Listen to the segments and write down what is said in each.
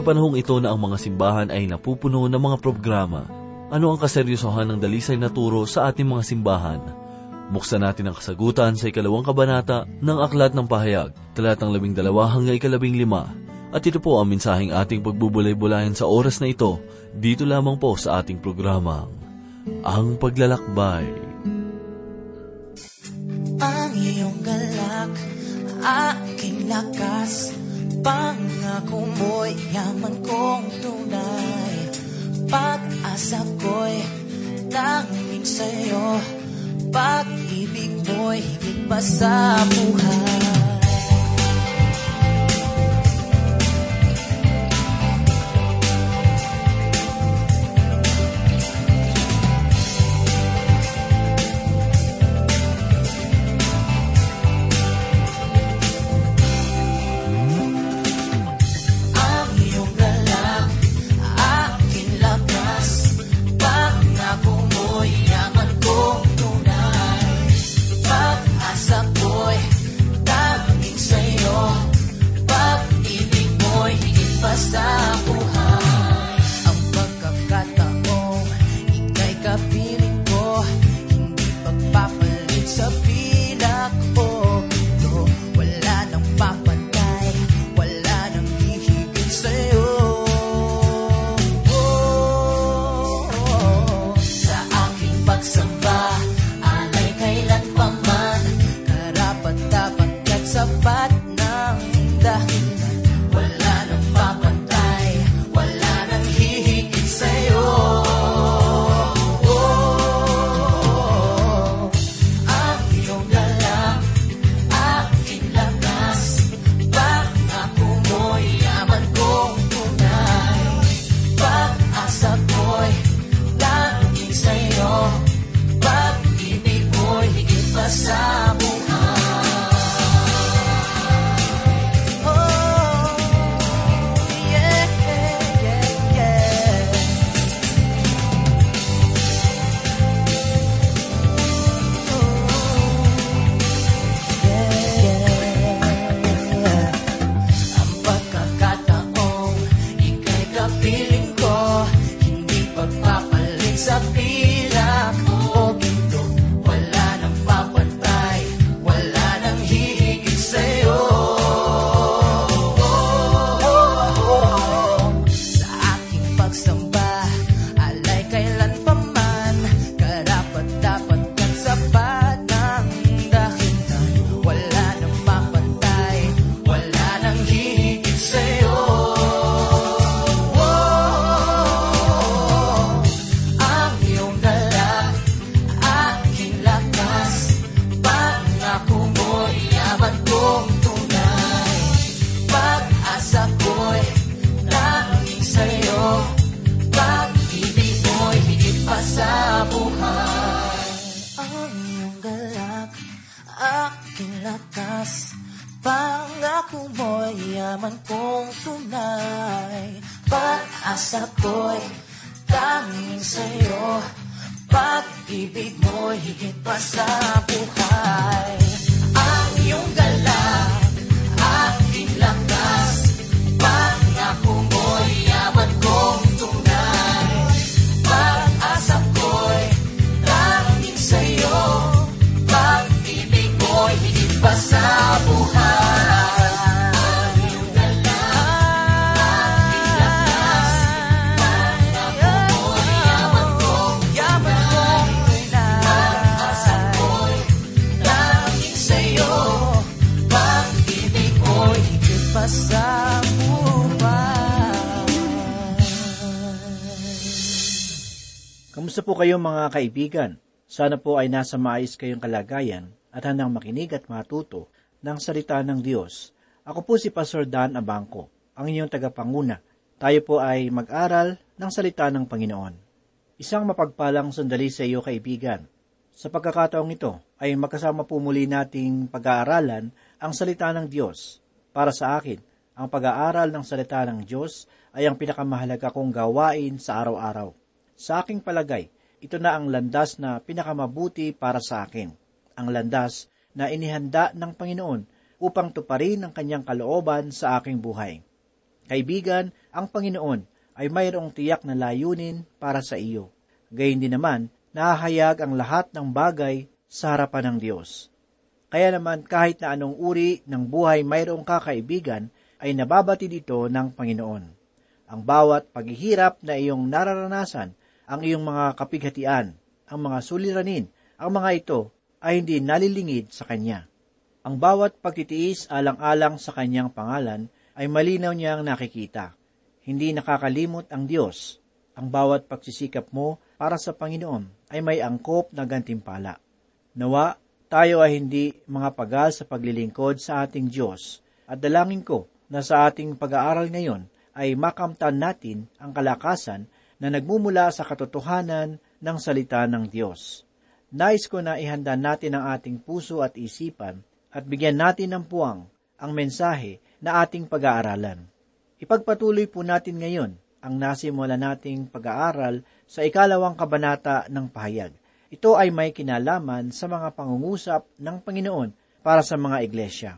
sa panahong ito na ang mga simbahan ay napupuno ng mga programa. Ano ang kaseryosohan ng dalisay na turo sa ating mga simbahan? Buksan natin ang kasagutan sa ikalawang kabanata ng Aklat ng Pahayag, talatang labing dalawa hanggang ikalabing lima. At ito po ang mensaheng ating pagbubulay-bulayan sa oras na ito, dito lamang po sa ating programa, Ang Paglalakbay. Ang iyong galak, aking lakas, pangako mo'y yaman kong tunay. Pag-asa ko'y tanging sa'yo, pag-ibig mo'y higit pa sa buhay. Kayo mga kaibigan? Sana po ay nasa maayos kayong kalagayan at handang makinig at matuto ng salita ng Diyos. Ako po si Pastor Dan Abangco, ang inyong tagapanguna. Tayo po ay mag-aral ng salita ng Panginoon. Isang mapagpalang sandali sa iyo kaibigan. Sa pagkakataong ito ay magkasama po muli nating pag-aaralan ang salita ng Diyos. Para sa akin, ang pag-aaral ng salita ng Diyos ay ang pinakamahalaga kong gawain sa araw-araw. Sa aking palagay, ito na ang landas na pinakamabuti para sa akin. Ang landas na inihanda ng Panginoon upang tuparin ang kanyang kalooban sa aking buhay. Kaibigan, ang Panginoon ay mayroong tiyak na layunin para sa iyo. Gayun din naman, nahahayag ang lahat ng bagay sa harapan ng Diyos. Kaya naman kahit na anong uri ng buhay mayroong kakaibigan, ay nababatid ito ng Panginoon. Ang bawat paghihirap na iyong nararanasan, ang iyong mga kapighatian, ang mga suliranin, ang mga ito ay hindi nalilingid sa Kanya. Ang bawat pagtitiis alang-alang sa Kanyang pangalan ay malinaw niyang nakikita. Hindi nakakalimot ang Diyos. Ang bawat pagsisikap mo para sa Panginoon ay may angkop na gantimpala. Nawa, tayo ay hindi mga pagal sa paglilingkod sa ating Diyos at dalangin ko na sa ating pag-aaral ngayon ay makamtan natin ang kalakasan na nagmumula sa katotohanan ng salita ng Diyos. Nais ko na ihanda natin ang ating puso at isipan at bigyan natin ng puwang ang mensahe na ating pag-aaralan. Ipagpatuloy po natin ngayon ang nasimula nating pag-aaral sa ikalawang kabanata ng pahayag. Ito ay may kinalaman sa mga pangungusap ng Panginoon para sa mga iglesia.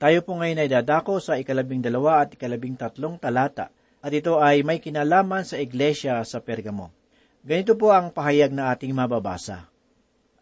Tayo po ngayon ay dadako sa ikalabing dalawa at ikalabing tatlong talata at ito ay may kinalaman sa iglesia sa Pergamo. Ganito po ang pahayag na ating mababasa.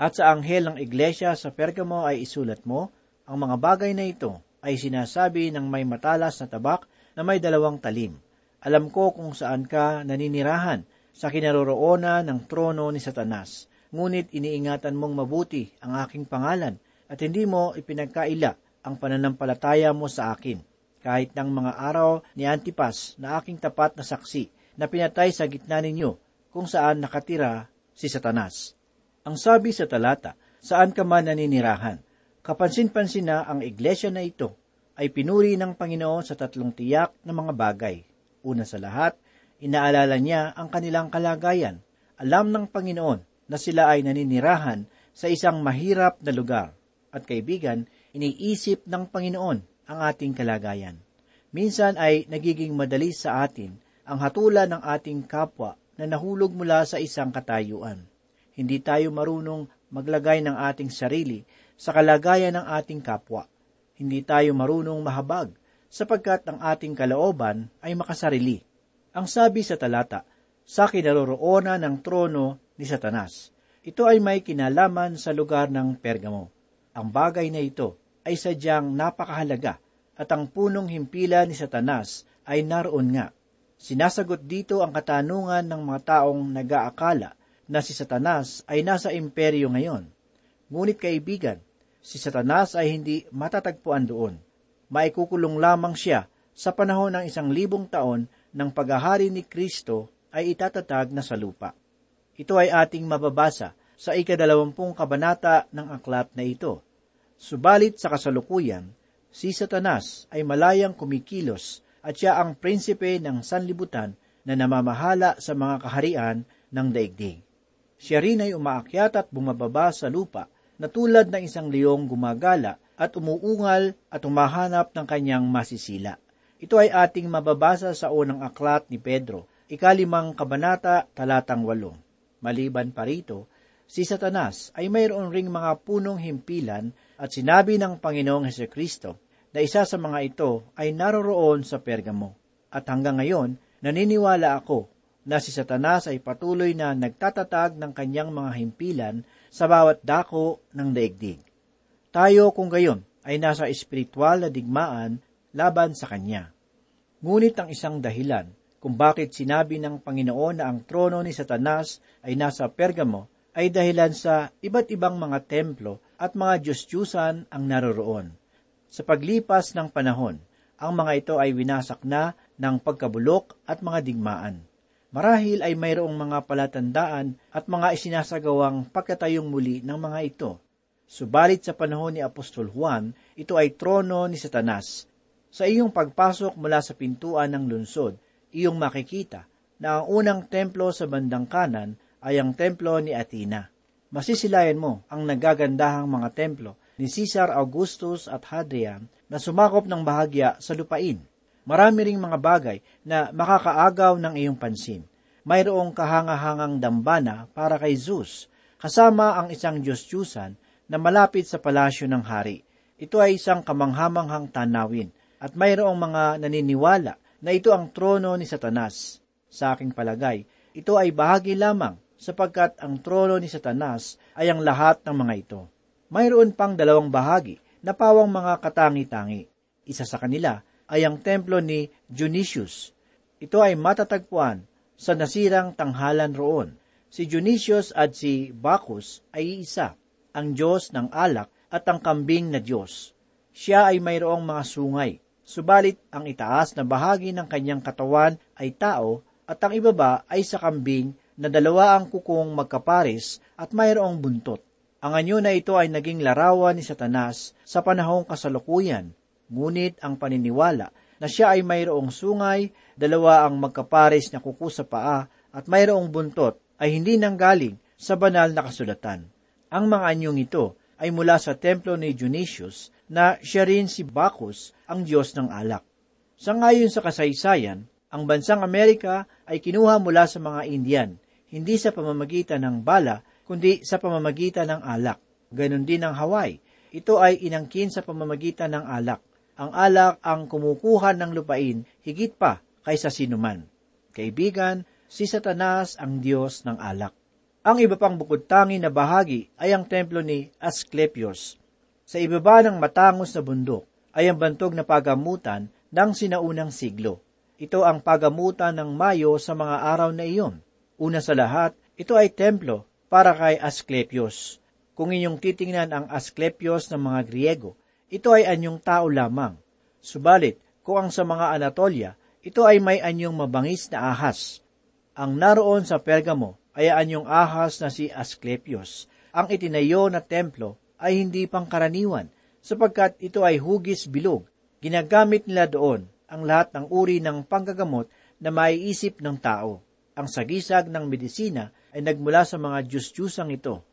At sa anghel ng iglesia sa Pergamo ay isulat mo, ang mga bagay na ito ay sinasabi ng may matalas na tabak na may dalawang talim. Alam ko kung saan ka naninirahan sa kinaroroonan ng trono ni Satanas. Ngunit iniingatan mong mabuti ang aking pangalan at hindi mo ipinagkaila ang pananampalataya mo sa akin. Kahit ng mga araw ni Antipas na aking tapat na saksi na pinatay sa gitna ninyo kung saan nakatira si Satanas. Ang sabi sa talata, saan ka man naninirahan, kapansin-pansin na ang iglesia na ito ay pinuri ng Panginoon sa tatlong tiyak na mga bagay. Una sa lahat, inaalala niya ang kanilang kalagayan. Alam ng Panginoon na sila ay naninirahan sa isang mahirap na lugar. At kaibigan, iniisip ng Panginoon ang ating kalagayan. Minsan ay nagiging madali sa atin ang hatulan ng ating kapwa na nahulog mula sa isang katayuan. Hindi tayo marunong maglagay ng ating sarili sa kalagayan ng ating kapwa. Hindi tayo marunong mahabag sapagkat ang ating kalooban ay makasarili. Ang sabi sa talata, sa kinaroroonan ng trono ni Satanas. Ito ay may kinalaman sa lugar ng Pergamo. Ang bagay na ito ay sadyang napakahalaga at ang punong himpila ni Satanas ay naroon nga. Sinasagot dito ang katanungan ng mga taong nag-aakala na si Satanas ay nasa imperyo ngayon. Ngunit kaibigan, si Satanas ay hindi matatagpuan doon. Maikukulong lamang siya sa panahon ng isang libong taon ng paghahari ni Kristo ay itatatag na sa lupa. Ito ay ating mababasa sa ikadalawampung kabanata ng aklat na ito. Subalit sa kasalukuyan, si Satanas ay malayang kumikilos at siya ang prinsipe ng sanlibutan na namamahala sa mga kaharian ng daigdig. Siya rin ay umaakyat at bumababa sa lupa na tulad ng isang leong gumagala at umuungal at humahanap ng kanyang masisila. Ito ay ating mababasa sa unang aklat ni Pedro, ikalimang kabanata, talatang walong. Maliban pa rito, si Satanas ay mayroon ring mga punong himpilan at sinabi ng Panginoong Heso Kristo na isa sa mga ito ay naroroon sa Pergamo. At hanggang ngayon, naniniwala ako na si Satanas ay patuloy na nagtatatag ng kanyang mga himpilan sa bawat dako ng daigdig. Tayo kung gayon ay nasa espiritual na digmaan laban sa kanya. Ngunit ang isang dahilan kung bakit sinabi ng Panginoon na ang trono ni Satanas ay nasa Pergamo ay dahilan sa iba't ibang mga templo at mga Diyos-Diyusan ang naroroon. Sa paglipas ng panahon, ang mga ito ay winasak na ng pagkabulok at mga digmaan. Marahil ay mayroong mga palatandaan at mga isinasagawang pagkatayong muli ng mga ito. Subalit sa panahon ni Apostol Juan, ito ay trono ni Satanas. Sa iyong pagpasok mula sa pintuan ng lunsod, iyong makikita na ang unang templo sa bandang kanan ay ang templo ni Athena masisilayan mo ang nagagandahang mga templo ni Caesar Augustus at Hadrian na sumakop ng bahagya sa lupain. Marami ring mga bagay na makakaagaw ng iyong pansin. Mayroong kahangahangang dambana para kay Zeus, kasama ang isang Diyos-Diyusan na malapit sa palasyo ng hari. Ito ay isang kamanghamanghang tanawin at mayroong mga naniniwala na ito ang trono ni Satanas. Sa aking palagay, ito ay bahagi lamang sapagkat ang trono ni Satanas ay ang lahat ng mga ito. Mayroon pang dalawang bahagi na pawang mga katangi-tangi. Isa sa kanila ay ang templo ni Dionysius. Ito ay matatagpuan sa nasirang tanghalan roon. Si Dionysius at si Bacchus ay isa, ang Diyos ng alak at ang kambing na Diyos. Siya ay mayroong mga sungay, subalit ang itaas na bahagi ng kanyang katawan ay tao at ang ibaba ay sa kambing na dalawa ang kukong magkapares at mayroong buntot. Ang anyo na ito ay naging larawan ni Satanas sa panahong kasalukuyan, ngunit ang paniniwala na siya ay mayroong sungay, dalawa ang magkapares na kuko sa paa at mayroong buntot ay hindi nanggaling sa banal na kasulatan. Ang mga anyong ito ay mula sa templo ni Dionysius na siya rin si Bacchus ang Diyos ng alak. Sa ngayon sa kasaysayan, ang bansang Amerika ay kinuha mula sa mga Indian, hindi sa pamamagitan ng bala, kundi sa pamamagitan ng alak. Ganon din ang Hawaii. Ito ay inangkin sa pamamagitan ng alak. Ang alak ang kumukuha ng lupain higit pa kaysa sinuman. Kaibigan, si Satanas ang Diyos ng alak. Ang iba pang bukod tangi na bahagi ay ang templo ni Asclepius. Sa ibaba ng matangos na bundok ay ang bantog na pagamutan ng sinaunang siglo. Ito ang pagamutan ng Mayo sa mga araw na iyon. Una sa lahat, ito ay templo para kay Asclepius. Kung inyong titingnan ang Asclepius ng mga Griego, ito ay anyong tao lamang. Subalit, kung ang sa mga Anatolia, ito ay may anyong mabangis na ahas. Ang naroon sa Pergamo ay anyong ahas na si Asclepius. Ang itinayo na templo ay hindi pangkaraniwan, sapagkat ito ay hugis bilog. Ginagamit nila doon ang lahat ng uri ng panggagamot na maiisip ng tao. Ang sagisag ng medisina ay nagmula sa mga Diyos-Diyusang ito.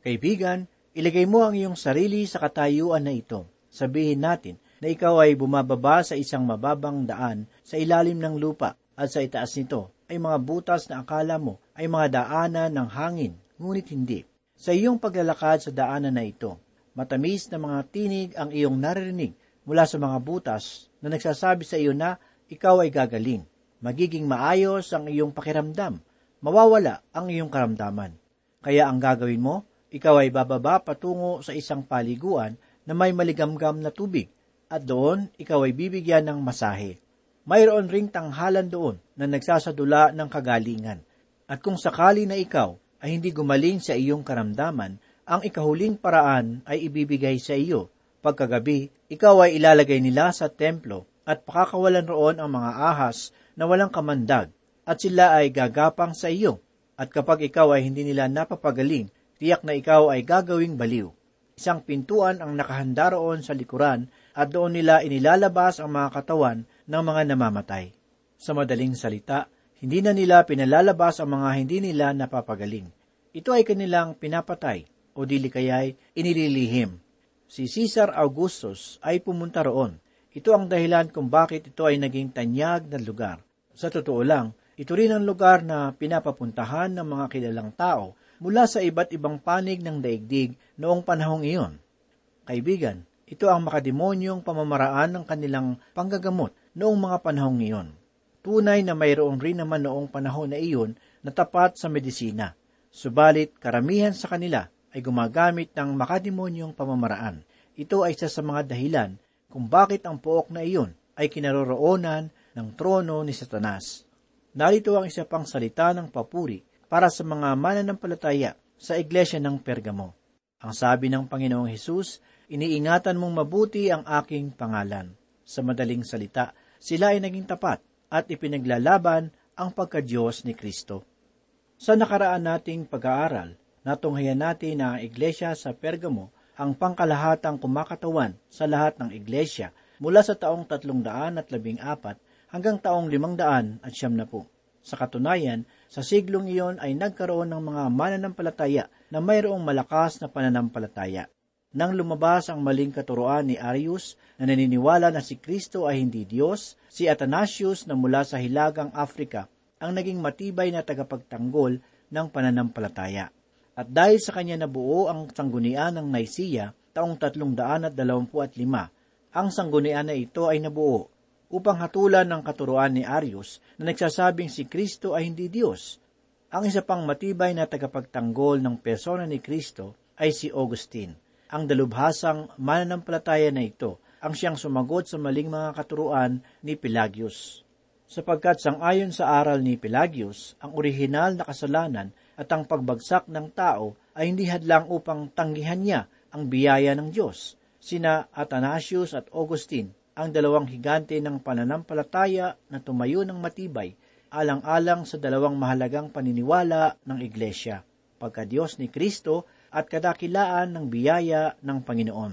Kaibigan, ilagay mo ang iyong sarili sa katayuan na ito. Sabihin natin na ikaw ay bumababa sa isang mababang daan sa ilalim ng lupa at sa itaas nito ay mga butas na akala mo ay mga daanan ng hangin, ngunit hindi. Sa iyong paglalakad sa daanan na ito, matamis na mga tinig ang iyong naririnig mula sa mga butas na nagsasabi sa iyo na ikaw ay gagaling. Magiging maayos ang iyong pakiramdam. Mawawala ang iyong karamdaman. Kaya ang gagawin mo, ikaw ay bababa patungo sa isang paliguan na may maligamgam na tubig at doon ikaw ay bibigyan ng masahe mayroon ring tanghalan doon na nagsasadula ng kagalingan. At kung sakali na ikaw ay hindi gumaling sa iyong karamdaman, ang ikahuling paraan ay ibibigay sa iyo. Pagkagabi, ikaw ay ilalagay nila sa templo at pakakawalan roon ang mga ahas na walang kamandag at sila ay gagapang sa iyo. At kapag ikaw ay hindi nila napapagaling, tiyak na ikaw ay gagawing baliw. Isang pintuan ang nakahanda roon sa likuran at doon nila inilalabas ang mga katawan ng mga namamatay. Sa madaling salita, hindi na nila pinalalabas ang mga hindi nila napapagaling. Ito ay kanilang pinapatay o dili kaya'y inililihim. Si Caesar Augustus ay pumunta roon. Ito ang dahilan kung bakit ito ay naging tanyag na lugar. Sa totoo lang, ito rin ang lugar na pinapapuntahan ng mga kilalang tao mula sa iba't ibang panig ng daigdig noong panahong iyon. Kaibigan, ito ang makademonyong pamamaraan ng kanilang panggagamot noong mga panahong iyon. Tunay na mayroon rin naman noong panahon na iyon na tapat sa medisina. Subalit karamihan sa kanila ay gumagamit ng makademonyong pamamaraan. Ito ay isa sa mga dahilan kung bakit ang pook na iyon ay kinaroroonan ng trono ni Satanas. Narito ang isa pang salita ng papuri para sa mga mananampalataya sa iglesia ng Pergamo. Ang sabi ng Panginoong Hesus, iniingatan mong mabuti ang aking pangalan. Sa madaling salita, sila ay naging tapat at ipinaglalaban ang pagkadyos ni Kristo. Sa nakaraan nating pag-aaral, natunghayan natin na ang iglesia sa Pergamo ang pangkalahatang kumakatawan sa lahat ng iglesia mula sa taong 314 hanggang taong 500 at siyam na po. Sa katunayan, sa siglong iyon ay nagkaroon ng mga mananampalataya na mayroong malakas na pananampalataya. Nang lumabas ang maling katuroan ni Arius na naniniwala na si Kristo ay hindi Diyos, si Athanasius na mula sa Hilagang Afrika ang naging matibay na tagapagtanggol ng pananampalataya. At dahil sa kanya nabuo ang sanggunian ng Nicaea taong 325, ang sanggunian na ito ay nabuo upang hatulan ng katuruan ni Arius na nagsasabing si Kristo ay hindi Diyos. Ang isa pang matibay na tagapagtanggol ng persona ni Kristo ay si Augustine. Ang dalubhasang mananampalataya na ito ang siyang sumagot sa maling mga katuruan ni Pelagius. Sapagkat sangayon sa aral ni Pelagius, ang orihinal na kasalanan at ang pagbagsak ng tao ay hindi hadlang upang tanggihan niya ang biyaya ng Diyos. Sina Athanasius at Augustine, ang dalawang higante ng pananampalataya na tumayo ng matibay, alang-alang sa dalawang mahalagang paniniwala ng Iglesia, pagka-Diyos ni Kristo at kadakilaan ng biyaya ng Panginoon.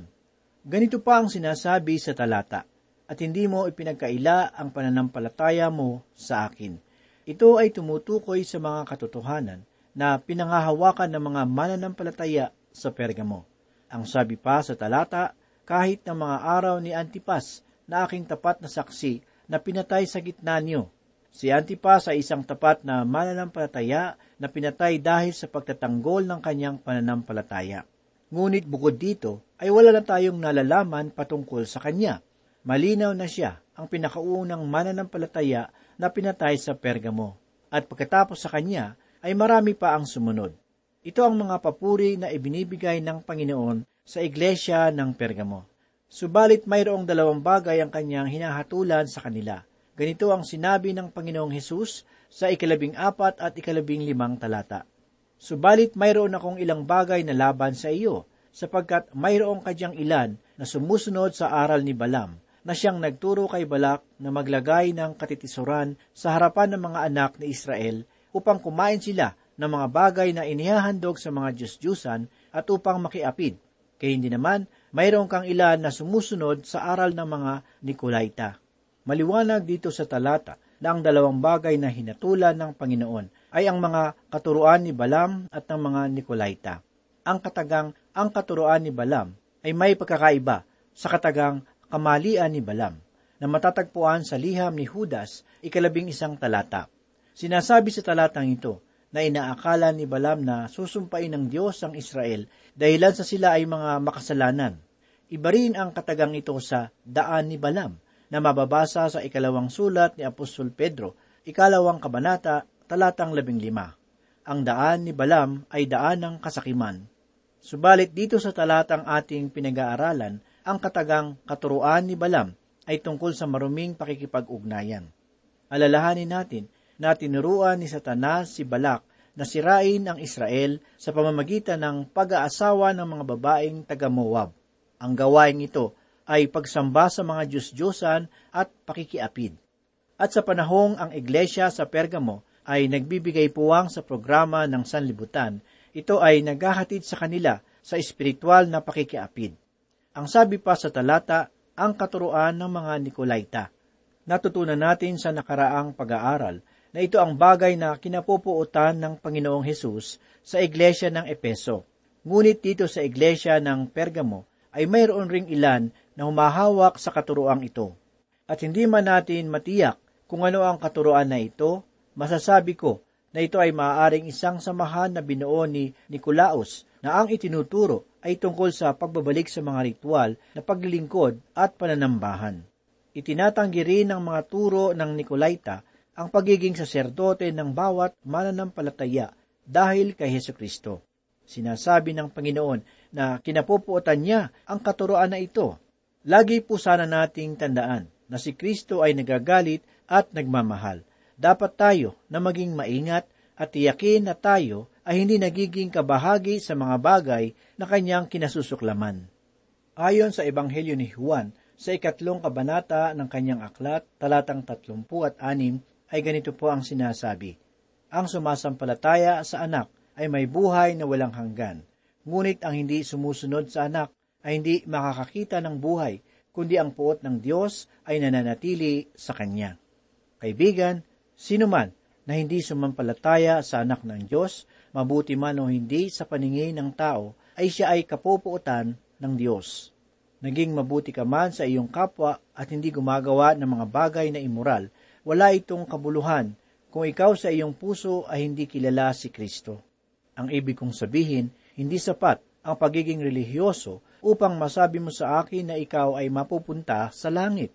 Ganito pa ang sinasabi sa talata, at hindi mo ipinagkaila ang pananampalataya mo sa akin. Ito ay tumutukoy sa mga katotohanan na pinangahawakan ng mga mananampalataya sa Pergamo. Ang sabi pa sa talata, kahit ng mga araw ni Antipas na aking tapat na saksi na pinatay sa gitna niyo. Si Antipas ay isang tapat na mananampalataya na pinatay dahil sa pagtatanggol ng kanyang pananampalataya. Ngunit bukod dito, ay wala na tayong nalalaman patungkol sa kanya. Malinaw na siya ang pinakaunang mananampalataya na pinatay sa Pergamo. At pagkatapos sa kanya, ay marami pa ang sumunod. Ito ang mga papuri na ibinibigay ng Panginoon sa iglesia ng Pergamo. Subalit mayroong dalawang bagay ang kanyang hinahatulan sa kanila. Ganito ang sinabi ng Panginoong Hesus sa ikalabing apat at ikalabing limang talata. Subalit mayroon akong ilang bagay na laban sa iyo, sapagkat mayroong kadyang ilan na sumusunod sa aral ni Balam, na siyang nagturo kay Balak na maglagay ng katitisuran sa harapan ng mga anak ni Israel upang kumain sila ng mga bagay na inihahandog sa mga Diyos-Diyusan at upang makiapid. Kaya hindi naman, mayroon kang ilan na sumusunod sa aral ng mga Nikolaita. Maliwanag dito sa talata na ang dalawang bagay na hinatulan ng Panginoon ay ang mga katuruan ni Balam at ng mga Nikolaita. Ang katagang ang katuruan ni Balam ay may pagkakaiba sa katagang kamalian ni Balam na matatagpuan sa liham ni Judas ikalabing isang talata. Sinasabi sa talatang ito na inaakala ni Balam na susumpain ng Diyos ang Israel dahilan sa sila ay mga makasalanan. Iba rin ang katagang ito sa daan ni Balam na mababasa sa ikalawang sulat ni Apostol Pedro, ikalawang kabanata, talatang labing lima. Ang daan ni Balam ay daan ng kasakiman. Subalit dito sa talatang ating pinag-aaralan, ang katagang katuruan ni Balam ay tungkol sa maruming pakikipag-ugnayan. Alalahanin natin na tinuruan ni Satanas si Balak na sirain ang Israel sa pamamagitan ng pag-aasawa ng mga babaeng taga-Moab. Ang gawain ito ay pagsamba sa mga Diyos-Diyosan at pakikiapid. At sa panahong ang iglesia sa Pergamo ay nagbibigay puwang sa programa ng sanlibutan, ito ay naghahatid sa kanila sa espiritual na pakikiapid. Ang sabi pa sa talata, ang katuruan ng mga Nikolaita. Natutunan natin sa nakaraang pag-aaral na ito ang bagay na kinapupuutan ng Panginoong Hesus sa iglesia ng Epeso. Ngunit dito sa iglesia ng Pergamo ay mayroon ring ilan na humahawak sa katuroang ito. At hindi man natin matiyak kung ano ang katuroan na ito, masasabi ko na ito ay maaaring isang samahan na binuo ni Nicolaus na ang itinuturo ay tungkol sa pagbabalik sa mga ritual na paglilingkod at pananambahan. Itinatanggi rin ng mga turo ng Nicolaita ang pagiging saserdote ng bawat mananampalataya dahil kay Heso Kristo. Sinasabi ng Panginoon na kinapupuotan niya ang katuroan na ito. Lagi po sana nating tandaan na si Kristo ay nagagalit at nagmamahal. Dapat tayo na maging maingat at tiyakin na tayo ay hindi nagiging kabahagi sa mga bagay na kanyang kinasusuklaman. Ayon sa Ebanghelyo ni Juan, sa ikatlong kabanata ng kanyang aklat, talatang tatlumpu at anim, ay ganito po ang sinasabi. Ang sumasampalataya sa anak ay may buhay na walang hanggan. Ngunit ang hindi sumusunod sa anak ay hindi makakakita ng buhay, kundi ang puot ng Diyos ay nananatili sa Kanya. Kaibigan, sino man na hindi sumampalataya sa anak ng Diyos, mabuti man o hindi sa paningin ng tao, ay siya ay kapupuotan ng Diyos. Naging mabuti ka man sa iyong kapwa at hindi gumagawa ng mga bagay na immoral, wala itong kabuluhan kung ikaw sa iyong puso ay hindi kilala si Kristo. Ang ibig kong sabihin, hindi sapat ang pagiging relihiyoso upang masabi mo sa akin na ikaw ay mapupunta sa langit.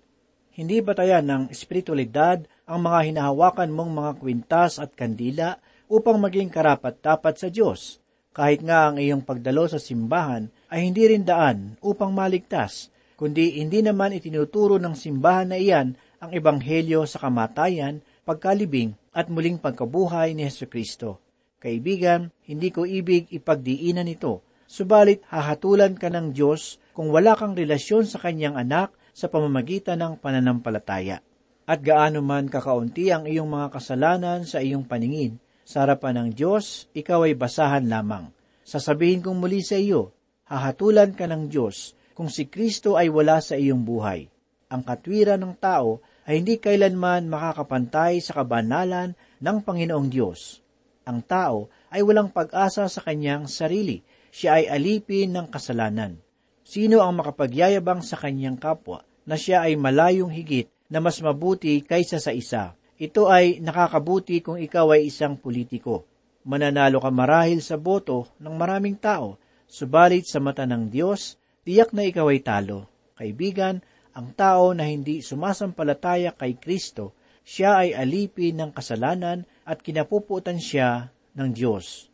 Hindi batayan ng espiritualidad ang mga hinahawakan mong mga kwintas at kandila upang maging karapat-dapat sa Diyos, kahit nga ang iyong pagdalo sa simbahan ay hindi rin daan upang maligtas, kundi hindi naman itinuturo ng simbahan na iyan ang ebanghelyo sa kamatayan, pagkalibing at muling pagkabuhay ni Heso Kristo. Kaibigan, hindi ko ibig ipagdiinan ito, subalit hahatulan ka ng Diyos kung wala kang relasyon sa kanyang anak sa pamamagitan ng pananampalataya. At gaano man kakaunti ang iyong mga kasalanan sa iyong paningin, sa harapan ng Diyos, ikaw ay basahan lamang. Sasabihin kong muli sa iyo, hahatulan ka ng Diyos kung si Kristo ay wala sa iyong buhay. Ang katwiran ng tao ay hindi kailanman makakapantay sa kabanalan ng Panginoong Diyos. Ang tao ay walang pag-asa sa kanyang sarili. Siya ay alipin ng kasalanan. Sino ang makapagyayabang sa kanyang kapwa na siya ay malayong higit na mas mabuti kaysa sa isa? Ito ay nakakabuti kung ikaw ay isang politiko. Mananalo ka marahil sa boto ng maraming tao, subalit sa mata ng Diyos, tiyak na ikaw ay talo. Kaibigan, ang tao na hindi sumasampalataya kay Kristo, siya ay alipin ng kasalanan at kinapuputan siya ng Diyos.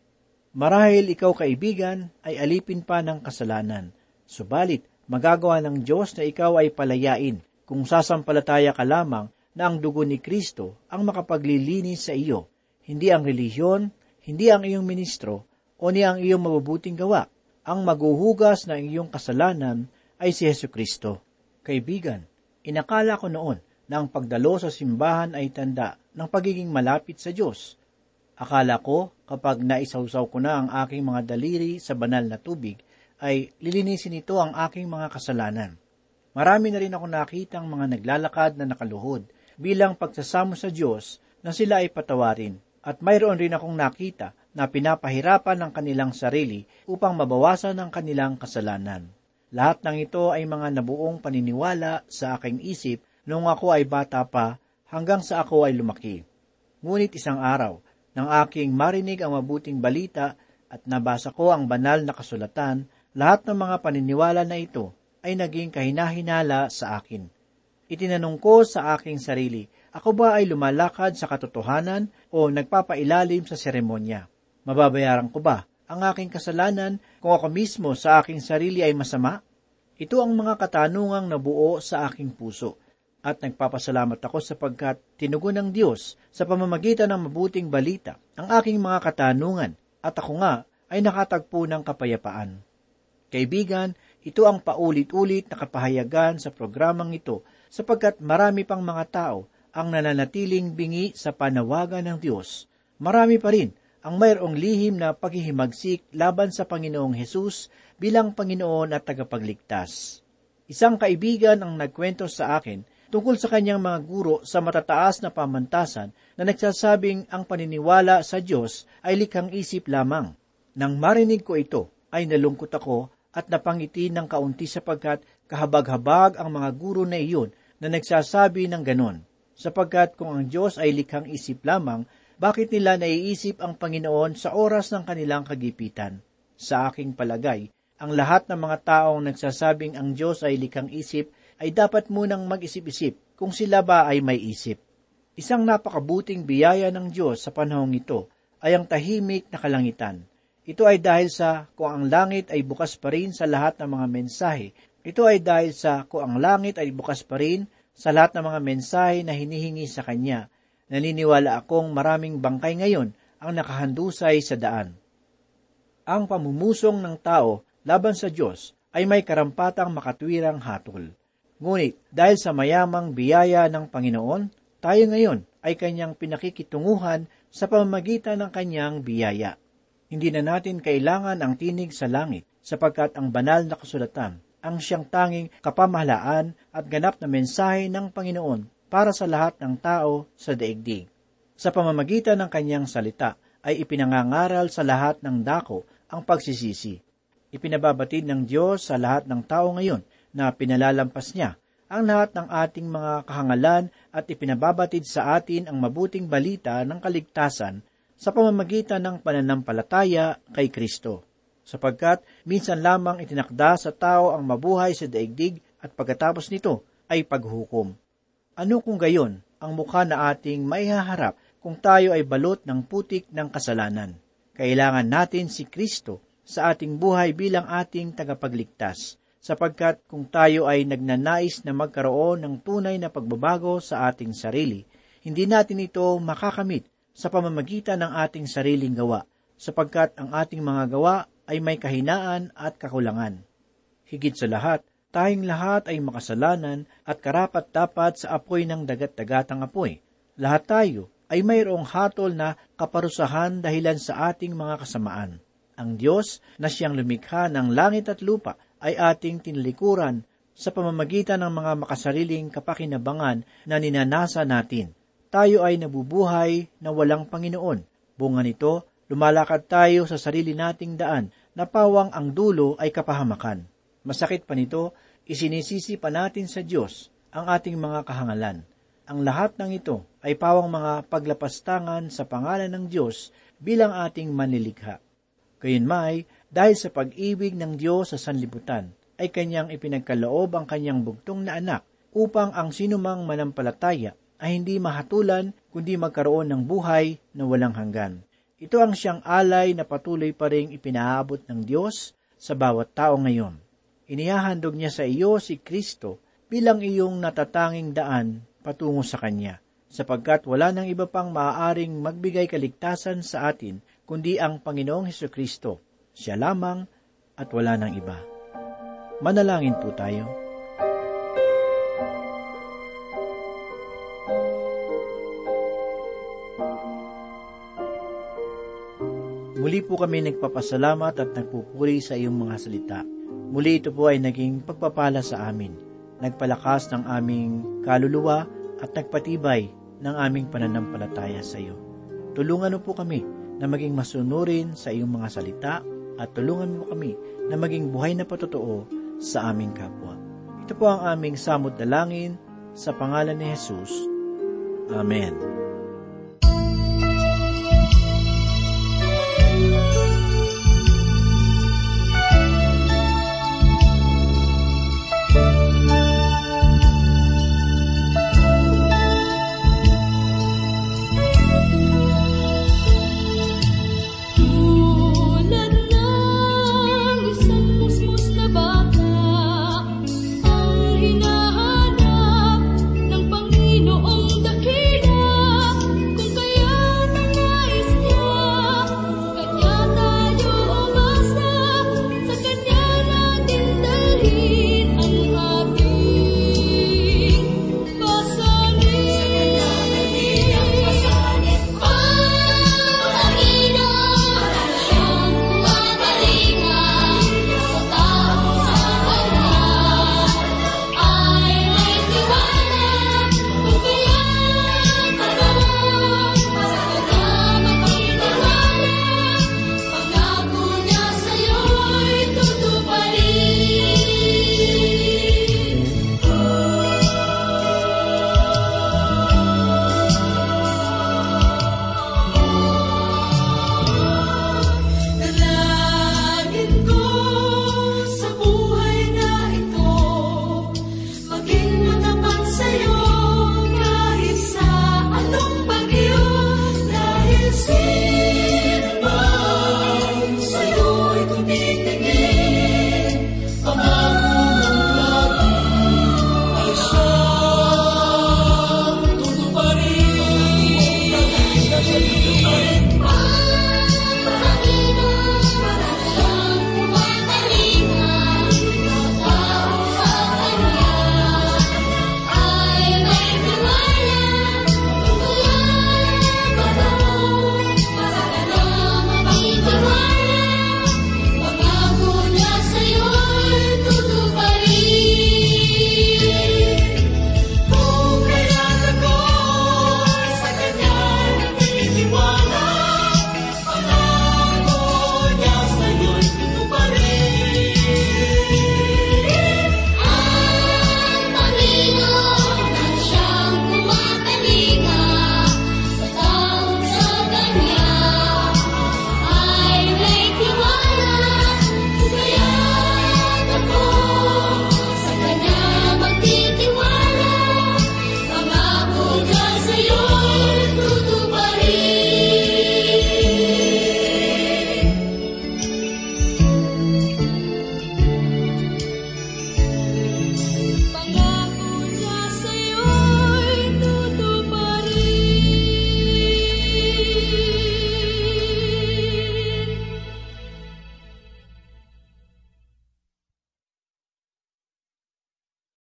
Marahil ikaw kaibigan ay alipin pa ng kasalanan, subalit magagawa ng Diyos na ikaw ay palayain kung sasampalataya ka lamang na ang dugo ni Kristo ang makapaglilinis sa iyo, hindi ang relihiyon, hindi ang iyong ministro, o ni ang iyong mabubuting gawa. Ang maguhugas ng iyong kasalanan ay si Yesu Kristo. Kaibigan, inakala ko noon na ang pagdalo sa simbahan ay tanda ng pagiging malapit sa Diyos. Akala ko kapag naisawsaw ko na ang aking mga daliri sa banal na tubig, ay lilinisin ito ang aking mga kasalanan. Marami na rin ako nakitang mga naglalakad na nakaluhod bilang pagsasamo sa Diyos na sila ay patawarin. At mayroon rin akong nakita na pinapahirapan ng kanilang sarili upang mabawasan ang kanilang kasalanan. Lahat ng ito ay mga nabuong paniniwala sa aking isip noong ako ay bata pa hanggang sa ako ay lumaki. Ngunit isang araw, nang aking marinig ang mabuting balita at nabasa ko ang banal na kasulatan, lahat ng mga paniniwala na ito ay naging kahinahinala sa akin. Itinanong ko sa aking sarili, ako ba ay lumalakad sa katotohanan o nagpapailalim sa seremonya? Mababayaran ko ba ang aking kasalanan kung ako mismo sa aking sarili ay masama? Ito ang mga katanungang nabuo sa aking puso at nagpapasalamat ako sapagkat tinugon ng Diyos sa pamamagitan ng mabuting balita ang aking mga katanungan at ako nga ay nakatagpo ng kapayapaan. Kaibigan, ito ang paulit-ulit na kapahayagan sa programang ito sapagkat marami pang mga tao ang nananatiling bingi sa panawagan ng Diyos. Marami pa rin ang mayroong lihim na paghihimagsik laban sa Panginoong Hesus bilang Panginoon at tagapagligtas. Isang kaibigan ang nagkwento sa akin tungkol sa kanyang mga guro sa matataas na pamantasan na nagsasabing ang paniniwala sa Diyos ay likhang isip lamang. Nang marinig ko ito, ay nalungkot ako at napangiti ng kaunti sapagkat kahabag-habag ang mga guro na iyon na nagsasabi ng ganon, sapagkat kung ang Diyos ay likhang isip lamang, bakit nila naiisip ang Panginoon sa oras ng kanilang kagipitan? Sa aking palagay, ang lahat ng mga taong nagsasabing ang Diyos ay likhang isip ay dapat munang mag-isip-isip kung sila ba ay may isip. Isang napakabuting biyaya ng Diyos sa panahong ito ay ang tahimik na kalangitan. Ito ay dahil sa kung ang langit ay bukas pa rin sa lahat ng mga mensahe ito ay dahil sa kung ang langit ay bukas pa rin sa lahat ng mga mensahe na hinihingi sa Kanya. Naniniwala akong maraming bangkay ngayon ang nakahandusay sa daan. Ang pamumusong ng tao laban sa Diyos ay may karampatang makatwirang hatol. Ngunit dahil sa mayamang biyaya ng Panginoon, tayo ngayon ay kanyang pinakikitunguhan sa pamamagitan ng kanyang biyaya. Hindi na natin kailangan ang tinig sa langit sapagkat ang banal na kasulatan ang siyang tanging kapamahalaan at ganap na mensahe ng Panginoon para sa lahat ng tao sa daigdig. Sa pamamagitan ng kanyang salita ay ipinangangaral sa lahat ng dako ang pagsisisi. Ipinababatid ng Diyos sa lahat ng tao ngayon na pinalalampas niya ang lahat ng ating mga kahangalan at ipinababatid sa atin ang mabuting balita ng kaligtasan sa pamamagitan ng pananampalataya kay Kristo sapagkat minsan lamang itinakda sa tao ang mabuhay sa daigdig at pagkatapos nito ay paghukom. Ano kung gayon ang mukha na ating maihaharap kung tayo ay balot ng putik ng kasalanan? Kailangan natin si Kristo sa ating buhay bilang ating tagapagligtas, sapagkat kung tayo ay nagnanais na magkaroon ng tunay na pagbabago sa ating sarili, hindi natin ito makakamit sa pamamagitan ng ating sariling gawa, sapagkat ang ating mga gawa ay may kahinaan at kakulangan. Higit sa lahat, tayong lahat ay makasalanan at karapat-dapat sa apoy ng dagat-dagatang apoy. Lahat tayo ay mayroong hatol na kaparusahan dahilan sa ating mga kasamaan. Ang Diyos na siyang lumikha ng langit at lupa ay ating tinlikuran sa pamamagitan ng mga makasariling kapakinabangan na ninanasa natin. Tayo ay nabubuhay na walang Panginoon. Bunga nito, lumalakad tayo sa sarili nating daan na pawang ang dulo ay kapahamakan. Masakit pa nito, isinisisi pa natin sa Diyos ang ating mga kahangalan. Ang lahat ng ito ay pawang mga paglapastangan sa pangalan ng Diyos bilang ating manlilikha. Gayunmay, dahil sa pag-ibig ng Diyos sa sanlibutan, ay kanyang ipinagkaloob ang kanyang bugtong na anak upang ang sinumang manampalataya ay hindi mahatulan kundi magkaroon ng buhay na walang hanggan. Ito ang siyang alay na patuloy pa rin ipinaabot ng Diyos sa bawat tao ngayon. Inihahandog niya sa iyo si Kristo bilang iyong natatanging daan patungo sa Kanya, sapagkat wala nang iba pang maaaring magbigay kaligtasan sa atin, kundi ang Panginoong Heso Kristo. Siya lamang at wala nang iba. Manalangin po tayo. Muli po kami nagpapasalamat at nagpupuri sa iyong mga salita. Muli ito po ay naging pagpapala sa amin. Nagpalakas ng aming kaluluwa at nagpatibay ng aming pananampalataya sa iyo. Tulungan mo po kami na maging masunurin sa iyong mga salita at tulungan mo kami na maging buhay na patotoo sa aming kapwa. Ito po ang aming samot dalangin sa pangalan ni Jesus. Amen.